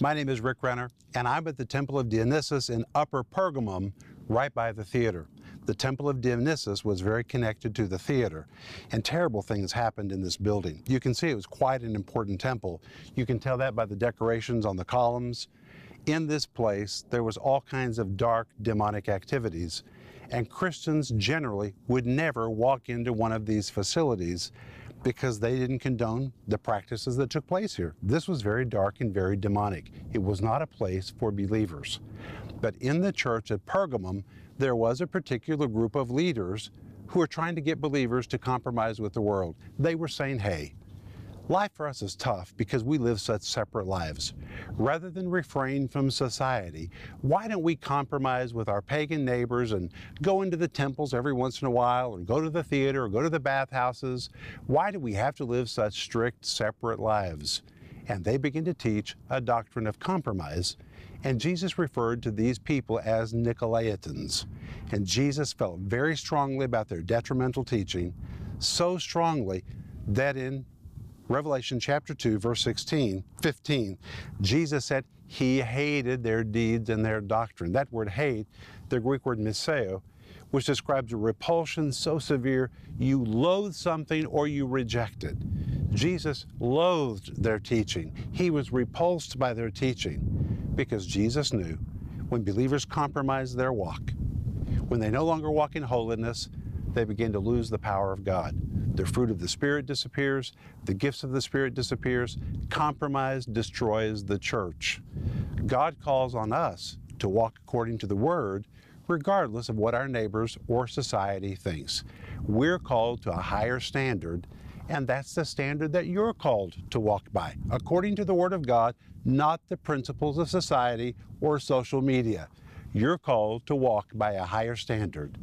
My name is Rick Renner, and I'm at the Temple of Dionysus in Upper Pergamum, right by the theater. The Temple of Dionysus was very connected to the theater, and terrible things happened in this building. You can see it was quite an important temple. You can tell that by the decorations on the columns. In this place, there was all kinds of dark demonic activities, and Christians generally would never walk into one of these facilities because they didn't condone the practices that took place here. This was very dark and very demonic. It was not a place for believers. But in the church at Pergamum, there was a particular group of leaders who were trying to get believers to compromise with the world. They were saying, hey, Life for us is tough because we live such separate lives. Rather than refrain from society, why don't we compromise with our pagan neighbors and go into the temples every once in a while, or go to the theater, or go to the bathhouses? Why do we have to live such strict, separate lives? And they begin to teach a doctrine of compromise. And Jesus referred to these people as Nicolaitans. And Jesus felt very strongly about their detrimental teaching, so strongly that in Revelation chapter 2, verse 16, 15, Jesus said he hated their deeds and their doctrine. That word hate, the Greek word miseo, which describes a repulsion so severe you loathe something or you reject it. Jesus loathed their teaching. He was repulsed by their teaching because Jesus knew when believers compromise their walk, when they no longer walk in holiness, they begin to lose the power of God. The fruit of the Spirit disappears, the gifts of the Spirit disappears, compromise destroys the church. God calls on us to walk according to the Word, regardless of what our neighbors or society thinks. We're called to a higher standard, and that's the standard that you're called to walk by, according to the Word of God, not the principles of society or social media. You're called to walk by a higher standard.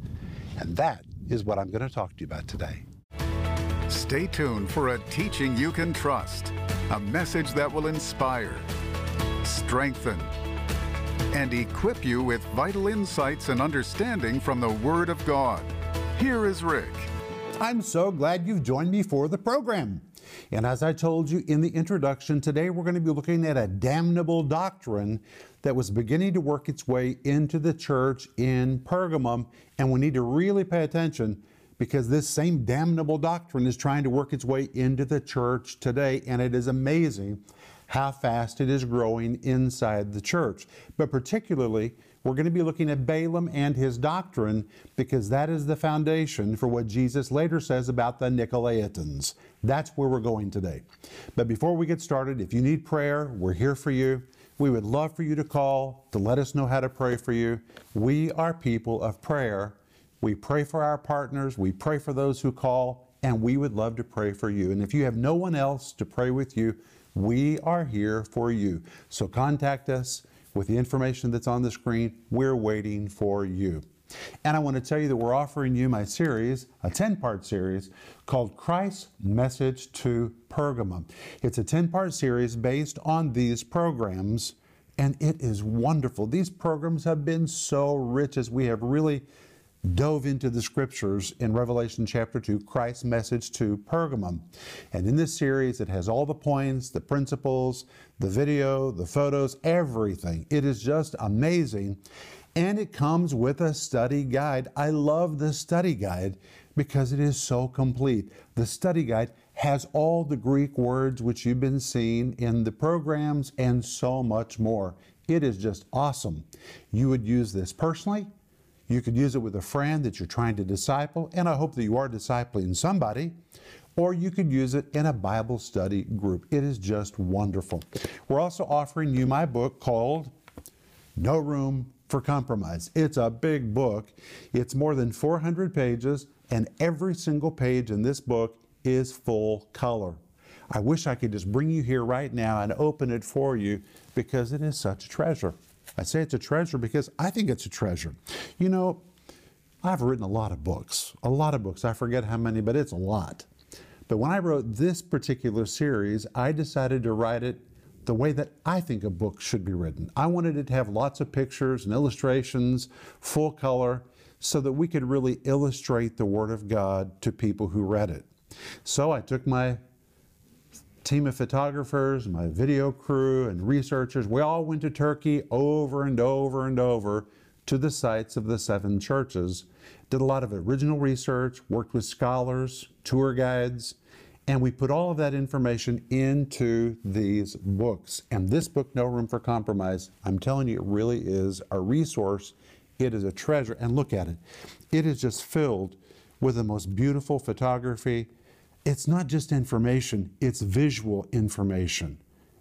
And that is what I'm going to talk to you about today. Stay tuned for a teaching you can trust, a message that will inspire, strengthen, and equip you with vital insights and understanding from the Word of God. Here is Rick. I'm so glad you've joined me for the program. And as I told you in the introduction, today we're going to be looking at a damnable doctrine that was beginning to work its way into the church in Pergamum. And we need to really pay attention because this same damnable doctrine is trying to work its way into the church today, and it is amazing how fast it is growing inside the church. But particularly, we're going to be looking at Balaam and his doctrine because that is the foundation for what Jesus later says about the Nicolaitans. That's where we're going today. But before we get started, if you need prayer, we're here for you. We would love for you to call to let us know how to pray for you. We are people of prayer we pray for our partners, we pray for those who call, and we would love to pray for you. And if you have no one else to pray with you, we are here for you. So contact us with the information that's on the screen. We're waiting for you. And I want to tell you that we're offering you my series, a 10 part series called Christ's Message to Pergamum. It's a 10 part series based on these programs, and it is wonderful. These programs have been so rich as we have really dove into the scriptures in Revelation chapter 2, Christ's message to Pergamum. And in this series, it has all the points, the principles, the video, the photos, everything. It is just amazing. And it comes with a study guide. I love the study guide because it is so complete. The study guide has all the Greek words which you've been seeing in the programs and so much more. It is just awesome. You would use this personally you could use it with a friend that you're trying to disciple, and I hope that you are discipling somebody. Or you could use it in a Bible study group. It is just wonderful. We're also offering you my book called No Room for Compromise. It's a big book. It's more than 400 pages, and every single page in this book is full color. I wish I could just bring you here right now and open it for you because it is such a treasure. I say it's a treasure because I think it's a treasure. You know, I've written a lot of books, a lot of books. I forget how many, but it's a lot. But when I wrote this particular series, I decided to write it the way that I think a book should be written. I wanted it to have lots of pictures and illustrations, full color, so that we could really illustrate the Word of God to people who read it. So I took my team of photographers, my video crew, and researchers, we all went to Turkey over and over and over to the sites of the seven churches. Did a lot of original research, worked with scholars, tour guides, and we put all of that information into these books. And this book, No Room for Compromise, I'm telling you, it really is a resource. It is a treasure. And look at it. It is just filled with the most beautiful photography. It's not just information, it's visual information.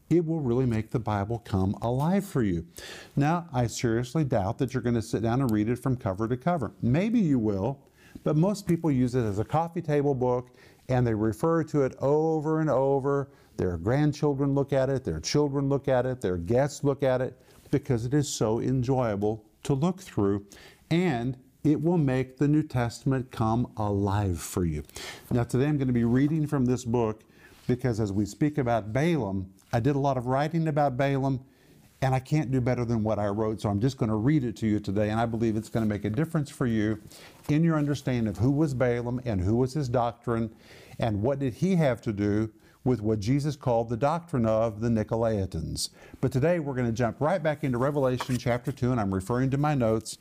It will really make the Bible come alive for you. Now, I seriously doubt that you're going to sit down and read it from cover to cover. Maybe you will, but most people use it as a coffee table book and they refer to it over and over. Their grandchildren look at it, their children look at it, their guests look at it because it is so enjoyable to look through and it will make the New Testament come alive for you. Now, today I'm going to be reading from this book because as we speak about Balaam, I did a lot of writing about Balaam and I can't do better than what I wrote, so I'm just going to read it to you today, and I believe it's going to make a difference for you in your understanding of who was Balaam and who was his doctrine, and what did he have to do with what Jesus called the doctrine of the Nicolaitans. But today we're going to jump right back into Revelation chapter 2, and I'm referring to my notes,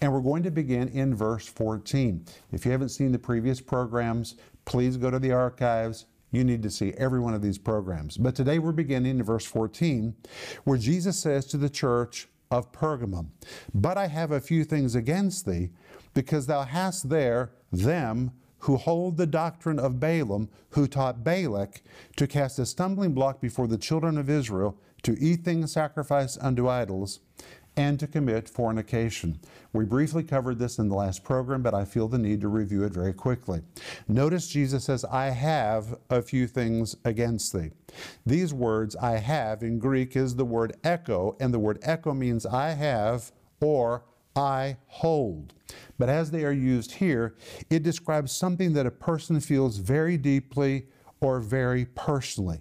and we're going to begin in verse 14. If you haven't seen the previous programs, please go to the archives, you need to see every one of these programs. But today we're beginning in verse 14, where Jesus says to the church of Pergamum, But I have a few things against thee, because thou hast there them who hold the doctrine of Balaam, who taught Balak to cast a stumbling block before the children of Israel, to eat things sacrificed unto idols, and to commit fornication. We briefly covered this in the last program, but I feel the need to review it very quickly. Notice Jesus says, I have a few things against thee. These words, I have, in Greek is the word echo, and the word echo means I have or I hold. But as they are used here, it describes something that a person feels very deeply or very personally.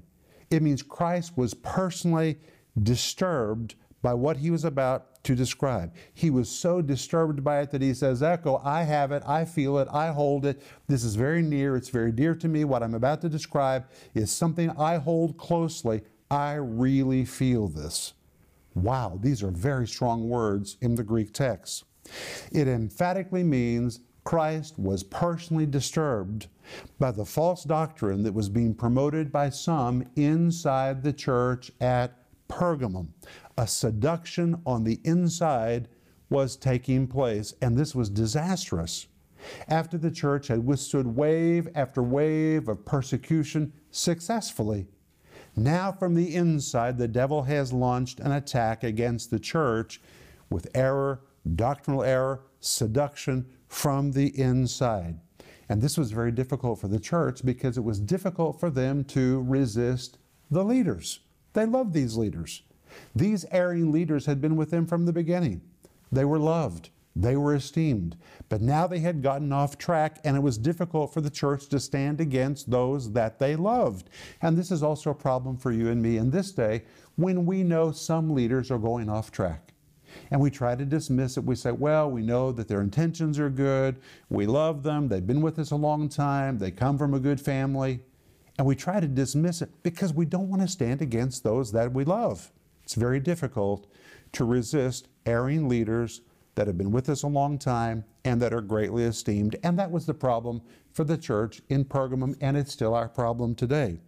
It means Christ was personally disturbed by what he was about to describe. He was so disturbed by it that he says, Echo, I have it, I feel it, I hold it. This is very near, it's very dear to me. What I'm about to describe is something I hold closely. I really feel this. Wow, these are very strong words in the Greek text. It emphatically means Christ was personally disturbed by the false doctrine that was being promoted by some inside the church at Pergamum a seduction on the inside was taking place, and this was disastrous. After the church had withstood wave after wave of persecution successfully, now from the inside the devil has launched an attack against the church with error, doctrinal error, seduction from the inside. And this was very difficult for the church because it was difficult for them to resist the leaders. They loved these leaders. These erring leaders had been with them from the beginning. They were loved, they were esteemed. But now they had gotten off track, and it was difficult for the church to stand against those that they loved. And this is also a problem for you and me in this day when we know some leaders are going off track. And we try to dismiss it. We say, well, we know that their intentions are good. We love them. They've been with us a long time. They come from a good family. And we try to dismiss it because we don't want to stand against those that we love. It's very difficult to resist erring leaders that have been with us a long time and that are greatly esteemed. And that was the problem for the church in Pergamum, and it's still our problem today.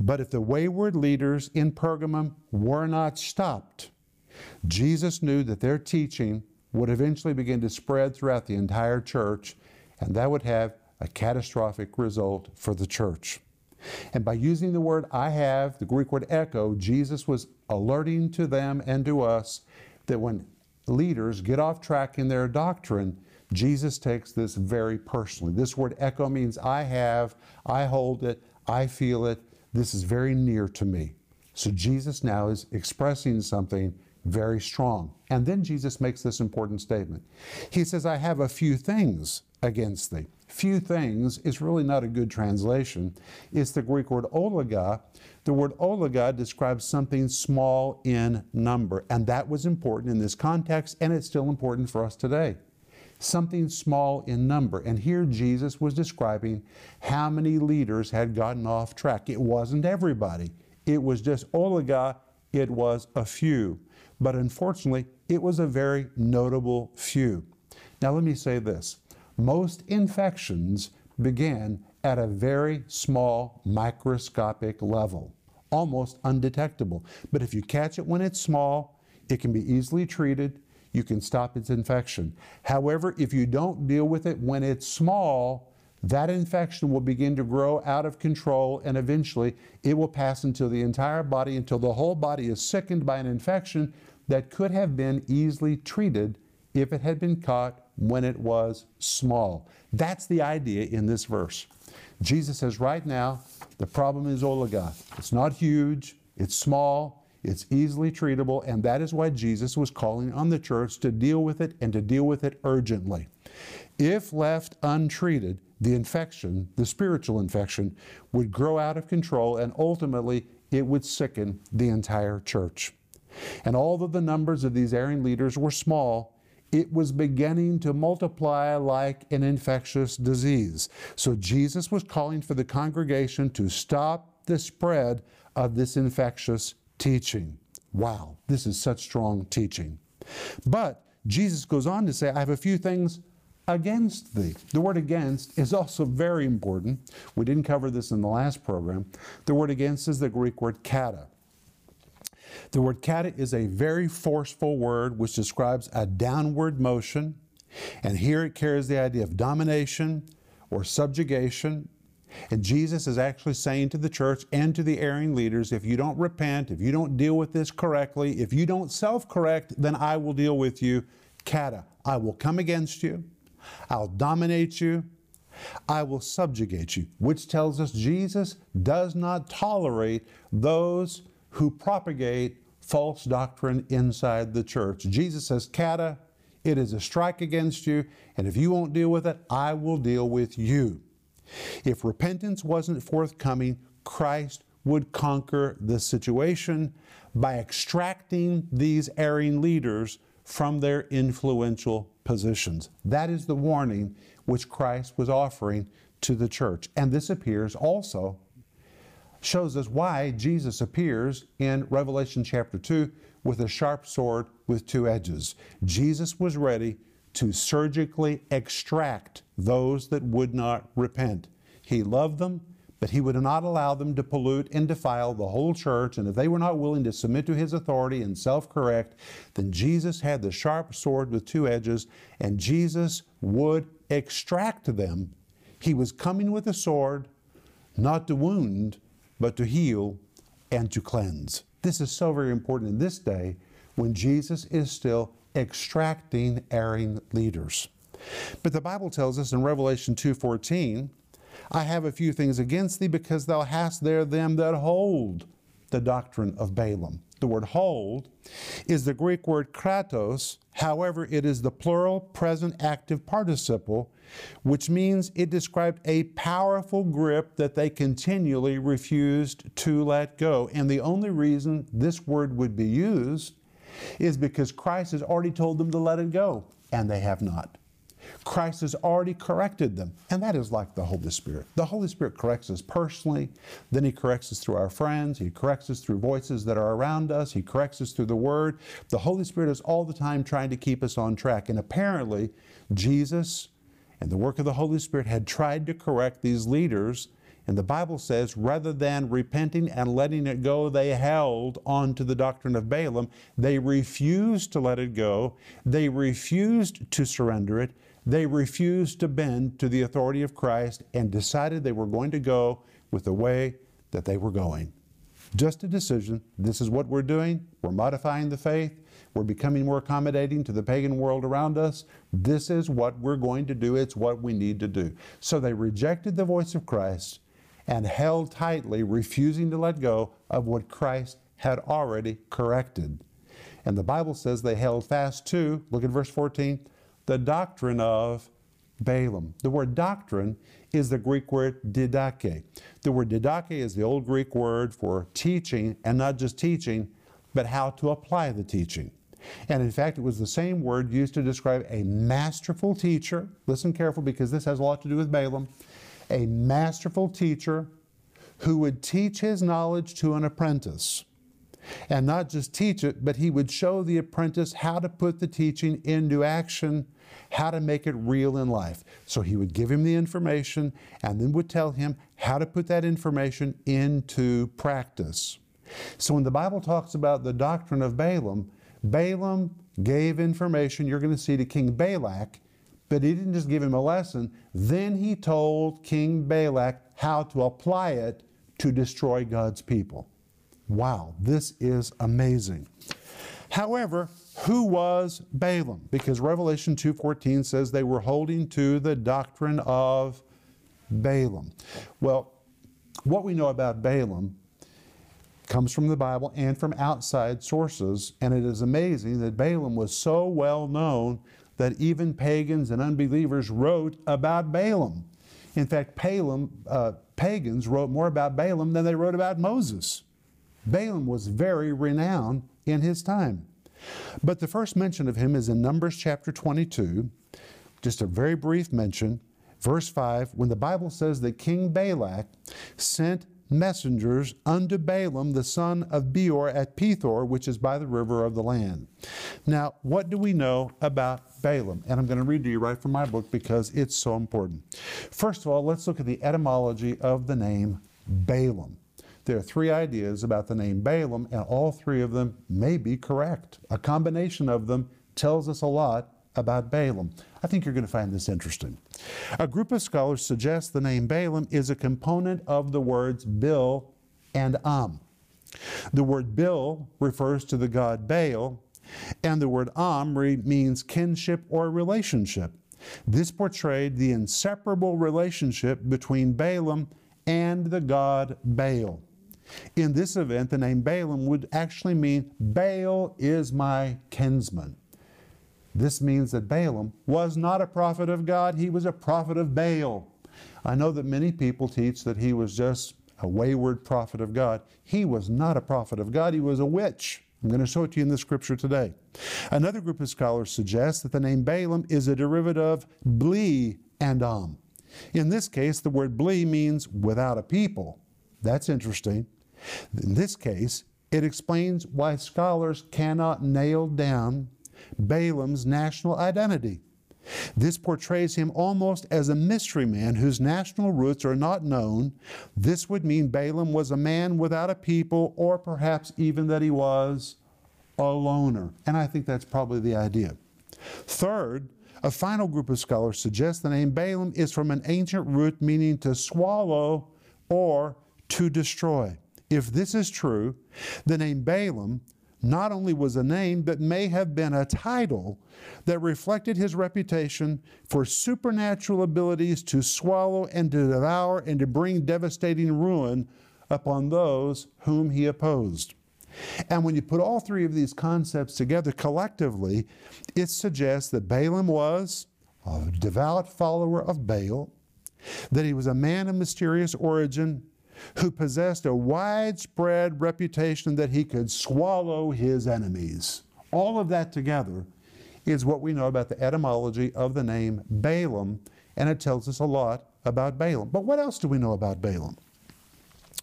But if the wayward leaders in Pergamum were not stopped, Jesus knew that their teaching would eventually begin to spread throughout the entire church, and that would have a catastrophic result for the church. And by using the word I have, the Greek word echo, Jesus was alerting to them and to us that when leaders get off track in their doctrine, Jesus takes this very personally. This word echo means I have, I hold it, I feel it, this is very near to me. So Jesus now is expressing something very strong. And then Jesus makes this important statement. He says, I have a few things against thee few things is really not a good translation. It's the Greek word oliga. The word oliga describes something small in number, and that was important in this context, and it's still important for us today. something small in number. And here Jesus was describing how many leaders had gotten off track. It wasn't everybody, it was just oliga, it was a few. But unfortunately, it was a very notable few. Now, let me say this most infections begin at a very small microscopic level, almost undetectable. But if you catch it when it's small, it can be easily treated. You can stop its infection. However, if you don't deal with it when it's small, that infection will begin to grow out of control and eventually it will pass into the entire body until the whole body is sickened by an infection that could have been easily treated if it had been caught when it was small. That's the idea in this verse. Jesus says, right now, the problem is oliga. It's not huge, it's small, it's easily treatable, and that is why Jesus was calling on the church to deal with it and to deal with it urgently. If left untreated, the infection, the spiritual infection, would grow out of control and ultimately it would sicken the entire church. And although the numbers of these erring leaders were small, it was beginning to multiply like an infectious disease. So Jesus was calling for the congregation to stop the spread of this infectious teaching. Wow, this is such strong teaching. But Jesus goes on to say, I have a few things against thee. The word against is also very important. We didn't cover this in the last program. The word against is the Greek word kata. The word kata is a very forceful word which describes a downward motion, and here it carries the idea of domination or subjugation. And Jesus is actually saying to the church and to the erring leaders if you don't repent, if you don't deal with this correctly, if you don't self correct, then I will deal with you. Kata, I will come against you, I'll dominate you, I will subjugate you, which tells us Jesus does not tolerate those who propagate false doctrine inside the church. Jesus says, Kata, it is a strike against you, and if you won't deal with it, I will deal with you. If repentance wasn't forthcoming, Christ would conquer the situation by extracting these erring leaders from their influential positions. That is the warning which Christ was offering to the church. And this appears also shows us why Jesus appears in Revelation chapter 2 with a sharp sword with two edges. Jesus was ready to surgically extract those that would not repent. He loved them, but he would not allow them to pollute and defile the whole church. And if they were not willing to submit to his authority and self correct, then Jesus had the sharp sword with two edges, and Jesus would extract them. He was coming with a sword, not to wound, but to heal and to cleanse. This is so very important in this day when Jesus is still extracting erring leaders. But the Bible tells us in Revelation 2:14, I have a few things against thee because thou hast there them that hold the doctrine of Balaam. The word hold is the Greek word kratos, however, it is the plural present active participle, which means it described a powerful grip that they continually refused to let go. And the only reason this word would be used is because Christ has already told them to let it go, and they have not. Christ has already corrected them. And that is like the Holy Spirit. The Holy Spirit corrects us personally, then He corrects us through our friends, He corrects us through voices that are around us, He corrects us through the Word. The Holy Spirit is all the time trying to keep us on track. And apparently, Jesus and the work of the Holy Spirit had tried to correct these leaders. And the Bible says, rather than repenting and letting it go, they held on to the doctrine of Balaam. They refused to let it go. They refused to surrender it. They refused to bend to the authority of Christ and decided they were going to go with the way that they were going. Just a decision. This is what we're doing. We're modifying the faith. We're becoming more accommodating to the pagan world around us. This is what we're going to do. It's what we need to do. So they rejected the voice of Christ and held tightly, refusing to let go of what Christ had already corrected. And the Bible says they held fast to, look at verse 14, the doctrine of Balaam. The word doctrine is the Greek word didache. The word didache is the old Greek word for teaching, and not just teaching, but how to apply the teaching. And in fact, it was the same word used to describe a masterful teacher. Listen careful because this has a lot to do with Balaam. A masterful teacher who would teach his knowledge to an apprentice. And not just teach it, but he would show the apprentice how to put the teaching into action, how to make it real in life. So he would give him the information and then would tell him how to put that information into practice. So when the Bible talks about the doctrine of Balaam, Balaam gave information, you're going to see to King Balak, but he didn't just give him a lesson. Then he told King Balak how to apply it to destroy God's people. Wow, this is amazing. However, who was Balaam? Because Revelation 2:14 says they were holding to the doctrine of Balaam. Well, what we know about Balaam comes from the Bible and from outside sources, and it is amazing that Balaam was so well known that even pagans and unbelievers wrote about Balaam. In fact, Balaam, uh, pagans wrote more about Balaam than they wrote about Moses. Balaam was very renowned in his time. But the first mention of him is in Numbers chapter 22, just a very brief mention, verse 5, when the Bible says that King Balak sent messengers unto Balaam the son of Beor at Pethor, which is by the river of the land. Now, what do we know about Balaam? And I'm going to read to you right from my book because it's so important. First of all, let's look at the etymology of the name Balaam. There are three ideas about the name Balaam, and all three of them may be correct. A combination of them tells us a lot about Balaam. I think you're going to find this interesting. A group of scholars suggest the name Balaam is a component of the words Bil and Am. The word Bil refers to the god Baal, and the word Am means kinship or relationship. This portrayed the inseparable relationship between Balaam and the god Baal. In this event, the name Balaam would actually mean Baal is my kinsman. This means that Balaam was not a prophet of God, he was a prophet of Baal. I know that many people teach that he was just a wayward prophet of God. He was not a prophet of God, he was a witch. I'm going to show it to you in the scripture today. Another group of scholars suggests that the name Balaam is a derivative of Bli and Am. In this case, the word Bli means without a people. That's interesting. In this case, it explains why scholars cannot nail down Balaam's national identity. This portrays him almost as a mystery man whose national roots are not known. This would mean Balaam was a man without a people, or perhaps even that he was a loner. And I think that's probably the idea. Third, a final group of scholars suggests the name Balaam is from an ancient root meaning to swallow or to destroy. If this is true, the name Balaam not only was a name, but may have been a title that reflected his reputation for supernatural abilities to swallow and to devour and to bring devastating ruin upon those whom he opposed. And when you put all three of these concepts together collectively, it suggests that Balaam was a devout follower of Baal, that he was a man of mysterious origin, who possessed a widespread reputation that he could swallow his enemies. All of that together is what we know about the etymology of the name Balaam, and it tells us a lot about Balaam. But what else do we know about Balaam?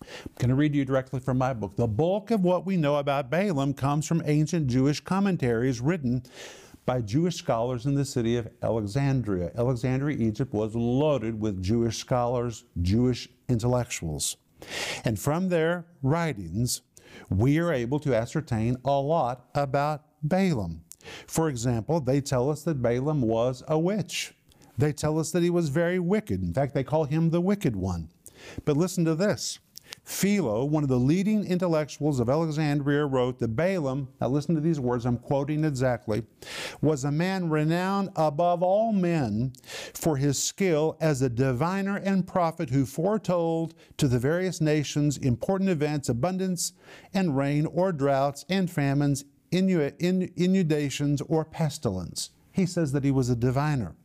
I'm going to read you directly from my book. The bulk of what we know about Balaam comes from ancient Jewish commentaries written by Jewish scholars in the city of Alexandria. Alexandria, Egypt was loaded with Jewish scholars, Jewish intellectuals. And from their writings, we are able to ascertain a lot about Balaam. For example, they tell us that Balaam was a witch. They tell us that he was very wicked. In fact, they call him the wicked one. But listen to this Philo, one of the leading intellectuals of Alexandria, wrote that Balaam, now listen to these words, I'm quoting exactly, was a man renowned above all men for his skill as a diviner and prophet who foretold to the various nations important events, abundance and rain or droughts and famines, inundations or pestilence. He says that he was a diviner.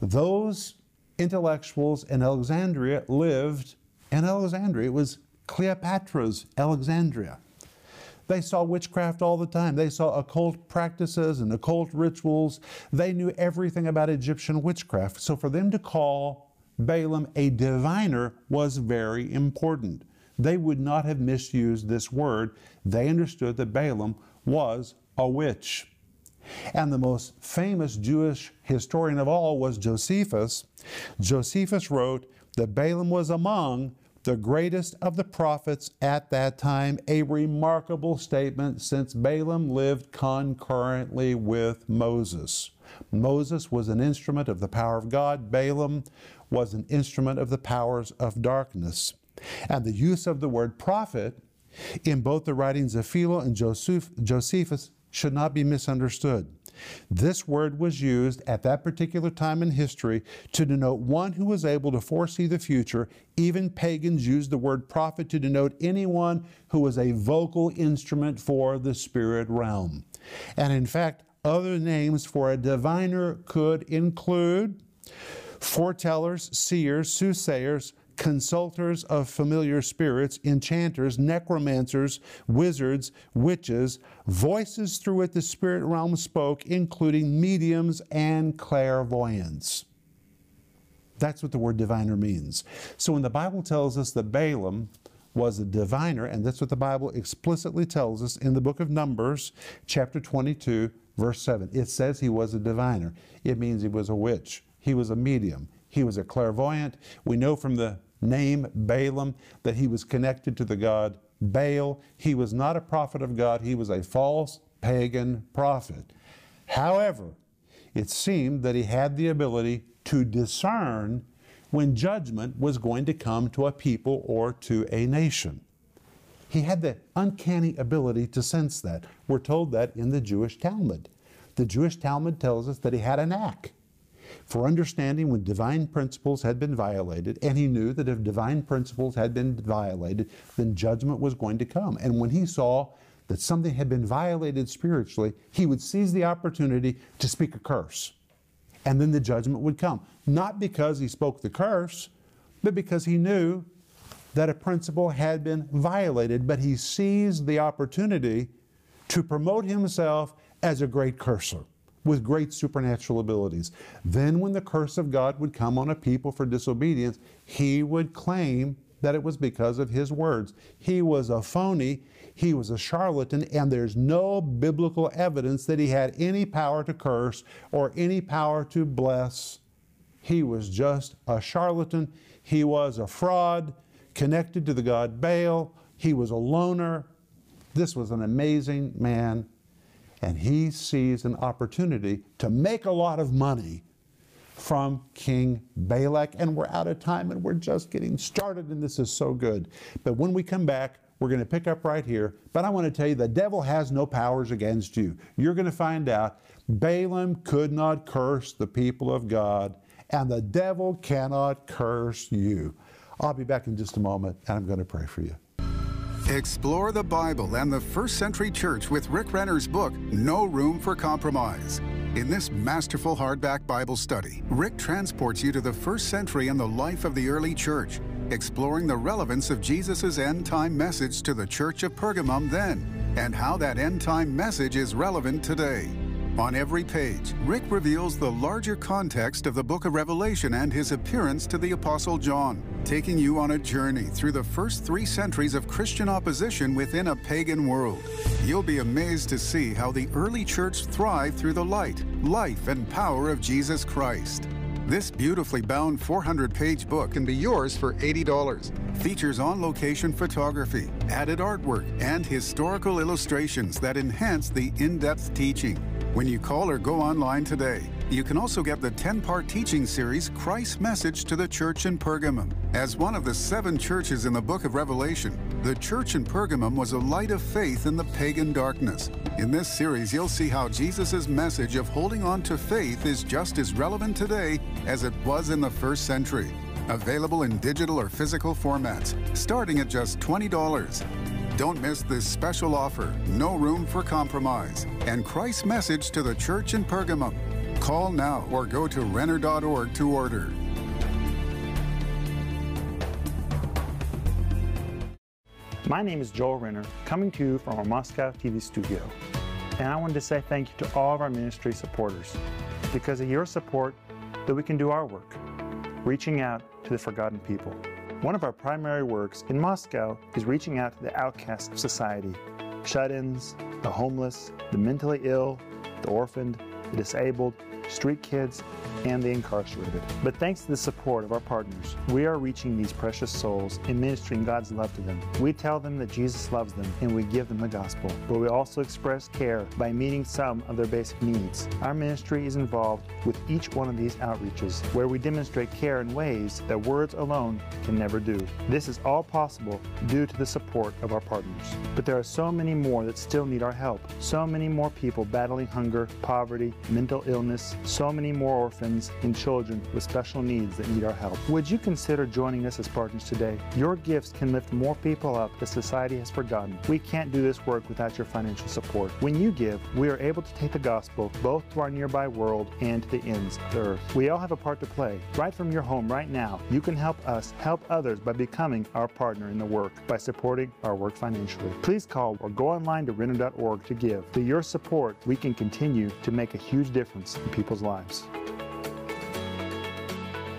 Those intellectuals in Alexandria lived in Alexandria. It was Cleopatra's Alexandria. They saw witchcraft all the time. They saw occult practices and occult rituals. They knew everything about Egyptian witchcraft. So for them to call Balaam a diviner was very important. They would not have misused this word. They understood that Balaam was a witch. And the most famous Jewish historian of all was Josephus. Josephus wrote that Balaam was among the greatest of the prophets at that time, a remarkable statement since Balaam lived concurrently with Moses. Moses was an instrument of the power of God, Balaam was an instrument of the powers of darkness. And the use of the word prophet in both the writings of Philo and Joseph, Josephus should not be misunderstood. This word was used at that particular time in history to denote one who was able to foresee the future. Even pagans used the word prophet to denote anyone who was a vocal instrument for the spirit realm. And in fact, other names for a diviner could include foretellers, seers, soothsayers, consulters of familiar spirits, enchanters, necromancers, wizards, witches, voices through which the spirit realm spoke, including mediums and clairvoyants. That's what the word diviner means. So when the Bible tells us that Balaam was a diviner, and that's what the Bible explicitly tells us in the book of Numbers, chapter 22, verse 7. It says he was a diviner. It means he was a witch. He was a medium. He was a clairvoyant. We know from the name Balaam that he was connected to the god Baal. He was not a prophet of God, he was a false pagan prophet. However, it seemed that he had the ability to discern when judgment was going to come to a people or to a nation. He had the uncanny ability to sense that. We're told that in the Jewish Talmud. The Jewish Talmud tells us that he had a knack for understanding when divine principles had been violated, and he knew that if divine principles had been violated, then judgment was going to come. And when he saw that something had been violated spiritually, he would seize the opportunity to speak a curse. And then the judgment would come. Not because he spoke the curse, but because he knew that a principle had been violated. But he seized the opportunity to promote himself as a great curser with great supernatural abilities. Then, when the curse of God would come on a people for disobedience, he would claim that it was because of his words. He was a phony, he was a charlatan, and there's no biblical evidence that he had any power to curse or any power to bless. He was just a charlatan, he was a fraud connected to the god Baal, he was a loner. This was an amazing man and he sees an opportunity to make a lot of money from King Balak. And we're out of time and we're just getting started, and this is so good. But when we come back, we're going to pick up right here. But I want to tell you the devil has no powers against you. You're going to find out Balaam could not curse the people of God, and the devil cannot curse you. I'll be back in just a moment, and I'm going to pray for you. Explore the Bible and the first century church with Rick Renner's book, No Room for Compromise. In this masterful hardback Bible study, Rick transports you to the first century and the life of the early church, exploring the relevance of Jesus' end time message to the church of Pergamum then, and how that end time message is relevant today. On every page, Rick reveals the larger context of the book of Revelation and his appearance to the Apostle John, taking you on a journey through the first three centuries of Christian opposition within a pagan world. You'll be amazed to see how the early church thrived through the light, life, and power of Jesus Christ. This beautifully bound 400 page book can be yours for $80. Features on location photography, added artwork, and historical illustrations that enhance the in depth teaching. When you call or go online today, you can also get the 10 part teaching series Christ's Message to the Church in Pergamum. As one of the seven churches in the book of Revelation, the church in Pergamum was a light of faith in the pagan darkness. In this series, you'll see how Jesus' message of holding on to faith is just as relevant today as it was in the first century. Available in digital or physical formats, starting at just $20. Don't miss this special offer, No Room for Compromise, and Christ's message to the church in Pergamum. Call now or go to Renner.org to order. My name is Joel Renner, coming to you from our Moscow TV studio. And I wanted to say thank you to all of our ministry supporters. Because of your support, that we can do our work, reaching out to the forgotten people. One of our primary works in Moscow is reaching out to the outcasts of society. Shut ins, the homeless, the mentally ill, the orphaned, the disabled, street kids, and the incarcerated. But thanks to the support of our partners, we are reaching these precious souls and ministering God's love to them. We tell them that Jesus loves them and we give them the gospel, but we also express care by meeting some of their basic needs. Our ministry is involved with each one of these outreaches where we demonstrate care in ways that words alone can never do. This is all possible due to the support of our partners. But there are so many more that still need our help. So many more people battling hunger, poverty, mental illness, so many more orphans and children with special needs that need our help. Would you consider joining us as partners today? Your gifts can lift more people up that society has forgotten. We can't do this work without your financial support. When you give, we are able to take the gospel both to our nearby world and to the ends of the earth. We all have a part to play. Right from your home right now, you can help us help others by becoming our partner in the work by supporting our work financially. Please call or go online to renner.org to give. Through your support, we can continue to make a huge difference in people's lives.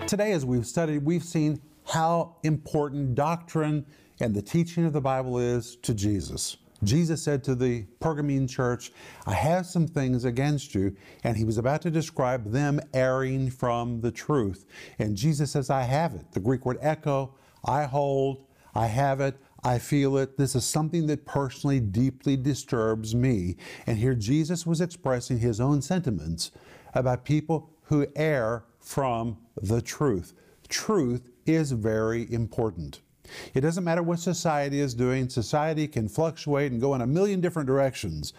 Today, as we've studied, we've seen how important doctrine and the teaching of the Bible is to Jesus. Jesus said to the Pergamene church, I have some things against you. And he was about to describe them erring from the truth. And Jesus says, I have it. The Greek word echo, I hold, I have it, I feel it. This is something that personally deeply disturbs me. And here Jesus was expressing his own sentiments about people who err from the truth. Truth is very important. It doesn't matter what society is doing, society can fluctuate and go in a million different directions.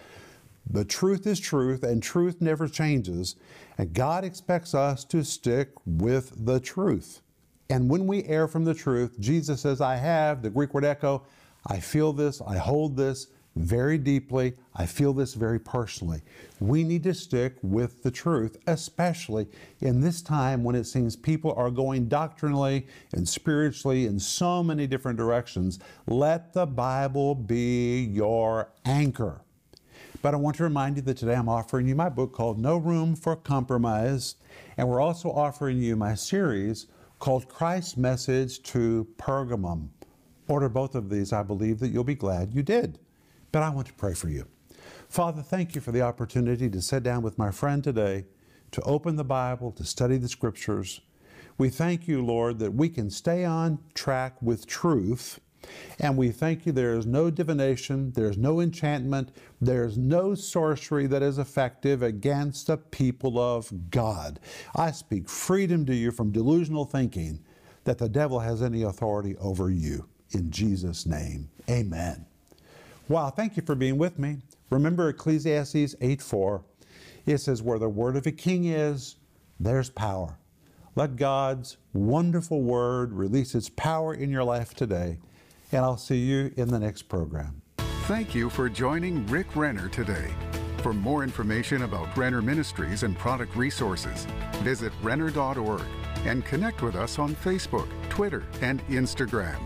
The truth is truth, and truth never changes. And God expects us to stick with the truth. And when we err from the truth, Jesus says, I have, the Greek word echo, I feel this, I hold this, very deeply. I feel this very personally. We need to stick with the truth, especially in this time when it seems people are going doctrinally and spiritually in so many different directions. Let the Bible be your anchor. But I want to remind you that today I'm offering you my book called No Room for Compromise, and we're also offering you my series called Christ's Message to Pergamum. Order both of these. I believe that you'll be glad you did. But I want to pray for you. Father, thank you for the opportunity to sit down with my friend today, to open the Bible, to study the Scriptures. We thank you, Lord, that we can stay on track with truth. And we thank you there is no divination, there's no enchantment, there's no sorcery that is effective against the people of God. I speak freedom to you from delusional thinking that the devil has any authority over you. In Jesus' name, amen. Wow, thank you for being with me. Remember Ecclesiastes 8 4. It says, Where the word of a king is, there's power. Let God's wonderful word release its power in your life today. And I'll see you in the next program. Thank you for joining Rick Renner today. For more information about Renner Ministries and product resources, visit renner.org and connect with us on Facebook, Twitter, and Instagram.